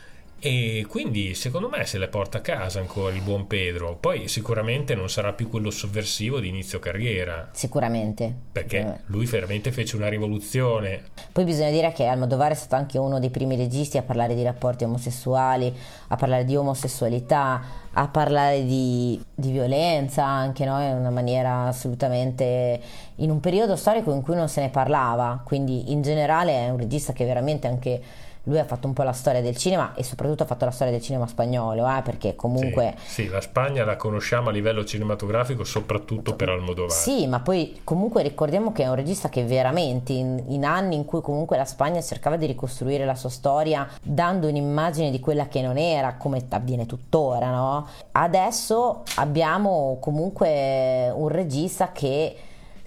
E quindi secondo me se le porta a casa ancora il buon Pedro. Poi sicuramente non sarà più quello sovversivo di inizio carriera.
Sicuramente.
Perché
sicuramente.
lui veramente fece una rivoluzione.
Poi bisogna dire che Almodovar è stato anche uno dei primi registi a parlare di rapporti omosessuali, a parlare di omosessualità, a parlare di, di violenza anche no? in una maniera assolutamente in un periodo storico in cui non se ne parlava. Quindi in generale è un regista che veramente anche lui ha fatto un po' la storia del cinema e soprattutto ha fatto la storia del cinema spagnolo, eh, perché comunque...
Sì, sì, la Spagna la conosciamo a livello cinematografico soprattutto per Almodovar.
Sì, ma poi comunque ricordiamo che è un regista che veramente in, in anni in cui comunque la Spagna cercava di ricostruire la sua storia dando un'immagine di quella che non era, come avviene tuttora, no? Adesso abbiamo comunque un regista che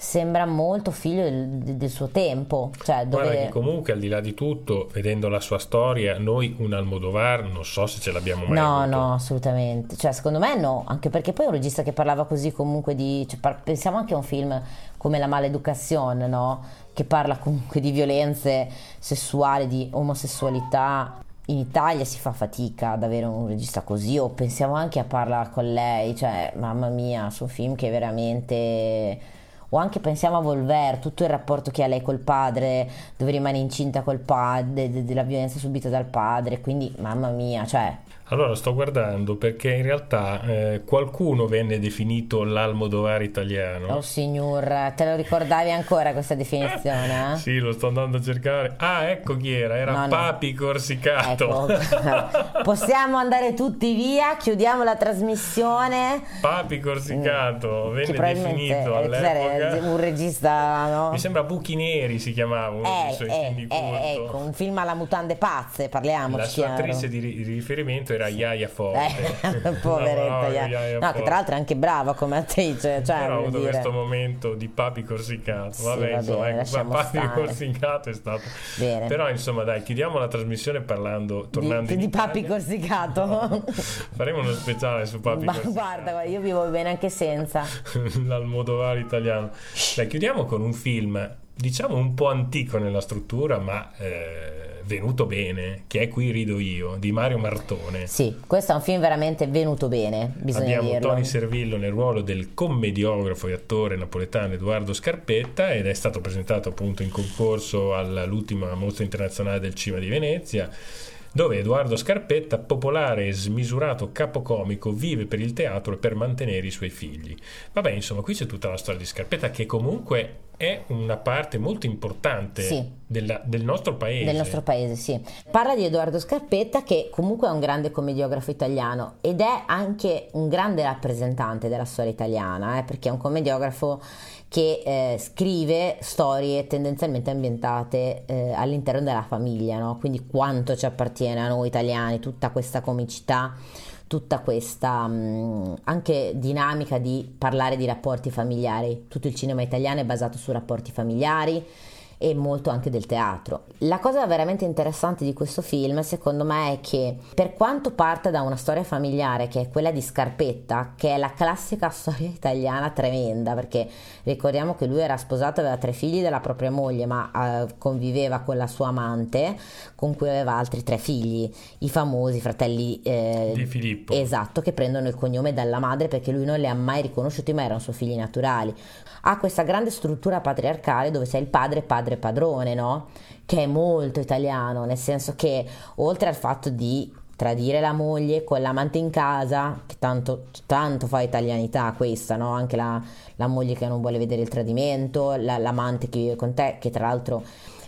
sembra molto figlio del, del suo tempo. Cioè dove...
Guarda comunque al di là di tutto, vedendo la sua storia, noi un Almodovar non so se ce l'abbiamo mai
no,
avuto.
No, assolutamente. Cioè secondo me no, anche perché poi è un regista che parlava così comunque di... Cioè, par- pensiamo anche a un film come La maleducazione, no? Che parla comunque di violenze sessuali, di omosessualità. In Italia si fa fatica ad avere un regista così, o pensiamo anche a Parla con lei, cioè mamma mia, su un film che veramente o anche pensiamo a Volver, tutto il rapporto che ha lei col padre, dove rimane incinta col padre, de- della violenza subita dal padre, quindi mamma mia, cioè
allora sto guardando perché in realtà eh, qualcuno venne definito l'Almodovar italiano.
Oh signor, te lo ricordavi ancora questa definizione? Eh?
sì, lo sto andando a cercare. Ah, ecco chi era, era no, Papi no. Corsicato.
Ecco. Possiamo andare tutti via, chiudiamo la trasmissione.
Papi Corsicato, mm. venne definito all'epoca.
un regista, no?
Mi sembra Buchi Neri si chiamava uno
eh,
dei suoi
eh,
film di
eh, ecco, un film alla mutande pazze, parliamo.
La sua attrice di, di riferimento era Iaia Forte.
Eh, poveretta no, Iaia. No, che tra l'altro è anche brava come attrice. Cioè,
Però ha avuto
dire.
questo momento di Papi Corsicato.
Sì,
Vabbè,
va
insomma,
bene,
ecco, Papi
stare.
Corsicato è stato.
Bene.
Però insomma, dai, chiudiamo la trasmissione parlando, tornando
di, di. Papi Corsicato.
No. Faremo uno speciale su Papi
Ma
Corsicato.
guarda, io vivo bene anche senza.
L'Almodovar italiano. Dai, chiudiamo con un film, diciamo un po' antico nella struttura, ma eh, venuto bene, che è Qui rido io, di Mario Martone.
Sì, questo è un film veramente venuto bene, bisogna
Abbiamo
dirlo.
Tony Servillo nel ruolo del commediografo e attore napoletano Edoardo Scarpetta ed è stato presentato appunto in concorso all'ultima mostra internazionale del cinema di Venezia dove Edoardo Scarpetta, popolare e smisurato capocomico, vive per il teatro e per mantenere i suoi figli. Vabbè, insomma, qui c'è tutta la storia di Scarpetta che comunque è una parte molto importante
Sì.
della- del nostro paese.
Del nostro paese, sì. Parla di Edoardo Scarpetta, che comunque è un grande commediografo italiano ed è anche un grande rappresentante della storia italiana, eh, perché è un commediografo che eh, scrive storie tendenzialmente ambientate eh, all'interno della famiglia, no? quindi quanto ci appartiene a noi italiani, tutta questa comicità, tutta questa mh, anche dinamica di parlare di rapporti familiari. Tutto il cinema italiano è basato su rapporti familiari e molto anche del teatro. La cosa veramente interessante di questo film, secondo me, è che per quanto parte da una storia familiare che è quella di Scarpetta, che è la classica storia italiana tremenda, perché ricordiamo che lui era sposato, aveva tre figli della propria moglie, ma eh, conviveva con la sua amante, con cui aveva altri tre figli, i famosi fratelli eh,
Di Filippo.
Esatto, che prendono il cognome dalla madre perché lui non li ha mai riconosciuti, ma erano suoi figli naturali. Ha questa grande struttura patriarcale dove sei il padre, padre, padrone, no? Che è molto italiano, nel senso che oltre al fatto di tradire la moglie con l'amante in casa, che tanto, tanto fa italianità questa, no? Anche la, la moglie che non vuole vedere il tradimento, la- l'amante che vive con te, che tra l'altro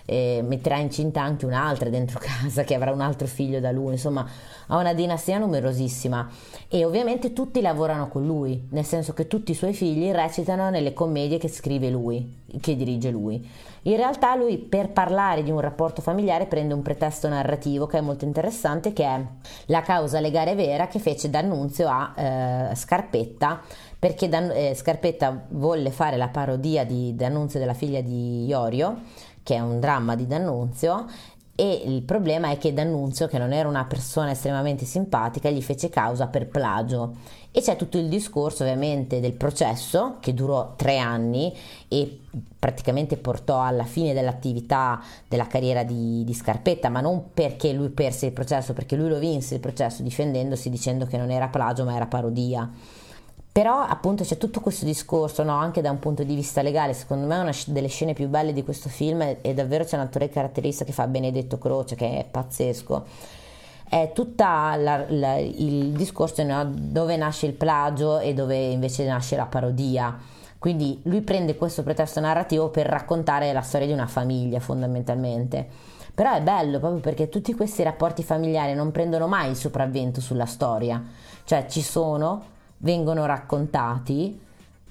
eh, metterà incinta anche un'altra dentro casa che avrà un altro figlio da lui, insomma ha una dinastia numerosissima e ovviamente tutti lavorano con lui, nel senso che tutti i suoi figli recitano nelle commedie che scrive lui, che dirige lui. In realtà lui per parlare di un rapporto familiare prende un pretesto narrativo che è molto interessante, che è la causa legale vera che fece D'Annunzio a eh, Scarpetta, perché Dan- eh, Scarpetta volle fare la parodia di D'Annunzio della figlia di Iorio, che è un dramma di D'Annunzio, e il problema è che D'Annunzio, che non era una persona estremamente simpatica, gli fece causa per plagio. E c'è tutto il discorso ovviamente del processo che durò tre anni e praticamente portò alla fine dell'attività della carriera di, di Scarpetta, ma non perché lui perse il processo, perché lui lo vinse il processo difendendosi dicendo che non era plagio ma era parodia. Però appunto c'è tutto questo discorso, no? anche da un punto di vista legale, secondo me una sc- delle scene più belle di questo film è, è davvero c'è un attore caratterista che fa Benedetto Croce, che è pazzesco. È tutto il discorso no? dove nasce il plagio e dove invece nasce la parodia. Quindi lui prende questo pretesto narrativo per raccontare la storia di una famiglia fondamentalmente. Però è bello proprio perché tutti questi rapporti familiari non prendono mai il sopravvento sulla storia, cioè ci sono, vengono raccontati,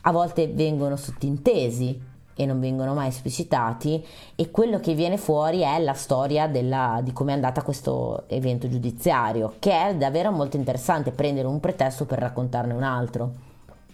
a volte vengono sottintesi e non vengono mai esplicitati e quello che viene fuori è la storia della, di come è andata questo evento giudiziario, che è davvero molto interessante prendere un pretesto per raccontarne un altro.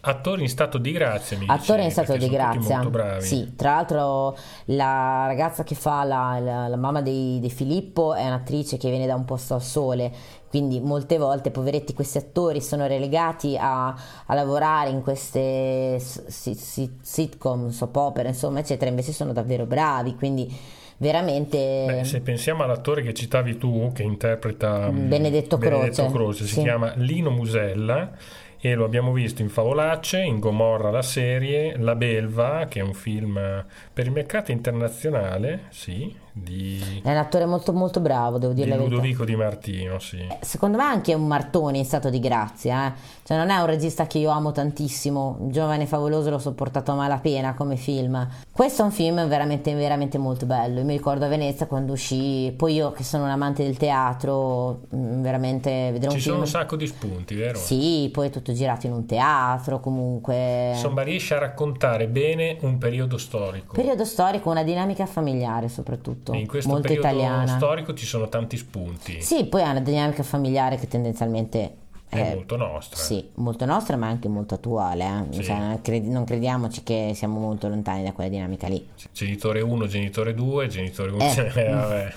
Attori in stato di grazia, mi
Attori
dicevi,
in stato di grazia.
molto bravi.
Sì, tra l'altro la ragazza che fa la, la- la mamma di, di Filippo è un'attrice che viene da un posto al sole, quindi molte volte, poveretti, questi attori sono relegati a, a lavorare in queste s- si- si- sitcom, soap opera, insomma, eccetera, invece sono davvero bravi, quindi veramente...
Beh, se pensiamo all'attore che citavi tu, che interpreta mm,
Benedetto Croce.
Croce, si
Sì.
chiama Lino Musella e lo abbiamo visto in Favolacce, in Gomorra la serie, La Belva, che è un film per il mercato internazionale, sì, di,
È un attore molto molto bravo, devo
di
dire la verità.
Ludovico Di Martino, sì.
Secondo me è anche un martone in stato di grazia, eh. cioè non è un regista che io amo tantissimo, Giovane Favoloso l'ho sopportato a malapena come film. Questo è un film veramente, veramente molto bello, io mi ricordo a Venezia quando uscì, poi io che sono un amante del teatro, mm, veramente vedere un
Ci
film...
sono un sacco di spunti, vero?
Sì, poi è tutto girato in un teatro, comunque...
Insomma, riesce a raccontare bene un periodo storico.
Periodo storico, una dinamica familiare soprattutto,
E in questo
molto
periodo
italiana.
storico ci sono tanti spunti.
Sì, poi ha una dinamica familiare che tendenzialmente
È
è
molto nostra.
Sì, molto nostra, ma anche molto attuale. eh.
Sì.
Cioè, non credi- non crediamoci che siamo molto lontani da quella dinamica lì.
Genitore 1, genitore 2, genitore 1.
Eh.
vabbè.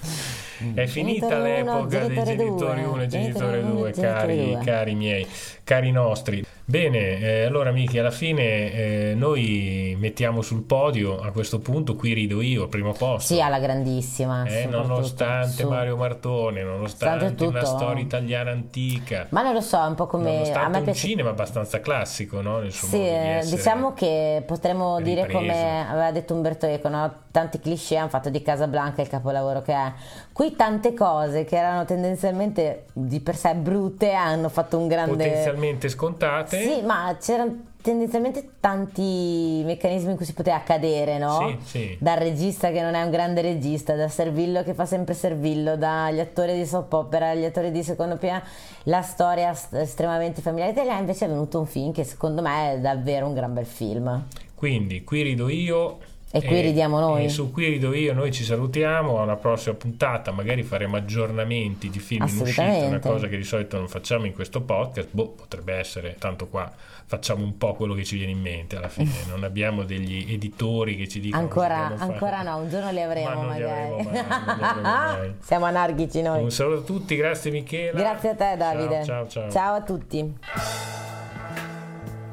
È finita
Genitore uno,
l'epoca dei
genitore
genitori
due.
1 e genitore
Genitore uno,
2,
genitore
cari, cari miei, cari nostri. Bene, eh, allora amici, alla fine eh, noi mettiamo sul podio a questo punto, qui rido io, al primo posto.
Sì, alla grandissima.
Eh, nonostante
Su.
Mario Martone, nonostante
Nonostante
una
tutto.
storia italiana antica,
Ma non lo so, è un po' come... A me
un
piace...
cinema abbastanza classico, no? Nel suo
Sì,
di
diciamo che potremmo dire
ripreso.
come aveva detto Umberto Eco, no? tanti cliché hanno fatto di Casablanca il capolavoro che è. Qui tante cose che erano tendenzialmente di per sé brutte hanno fatto un grande...
potenzialmente scontate.
Sì, ma c'erano tendenzialmente tanti meccanismi in cui si poteva accadere, no?
Sì, sì.
Dal regista che non è un grande regista, da Servillo che fa sempre Servillo, dagli attori di soap opera, agli attori di secondo piano, la storia st- estremamente familiare italiana, invece è venuto un film che secondo me è davvero un gran bel film.
Quindi qui rido io.
E qui ridiamo noi.
E su qui rido io noi ci salutiamo. Alla prossima puntata magari faremo aggiornamenti di film in uscita, una cosa che di solito non facciamo in questo podcast. Boh, potrebbe essere, tanto qua facciamo un po' quello che ci viene in mente alla fine. Non abbiamo degli editori che ci dicono
Ancora, ancora no, un giorno li avremo
Ma non li
magari.
avremo mai, non li avremo mai.
Siamo anarchici noi.
Un saluto a tutti, grazie Michela.
Grazie a te Davide.
Ciao, ciao, ciao.
Ciao a tutti.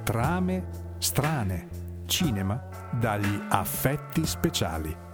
Trame strane. Cinema dagli affetti speciali.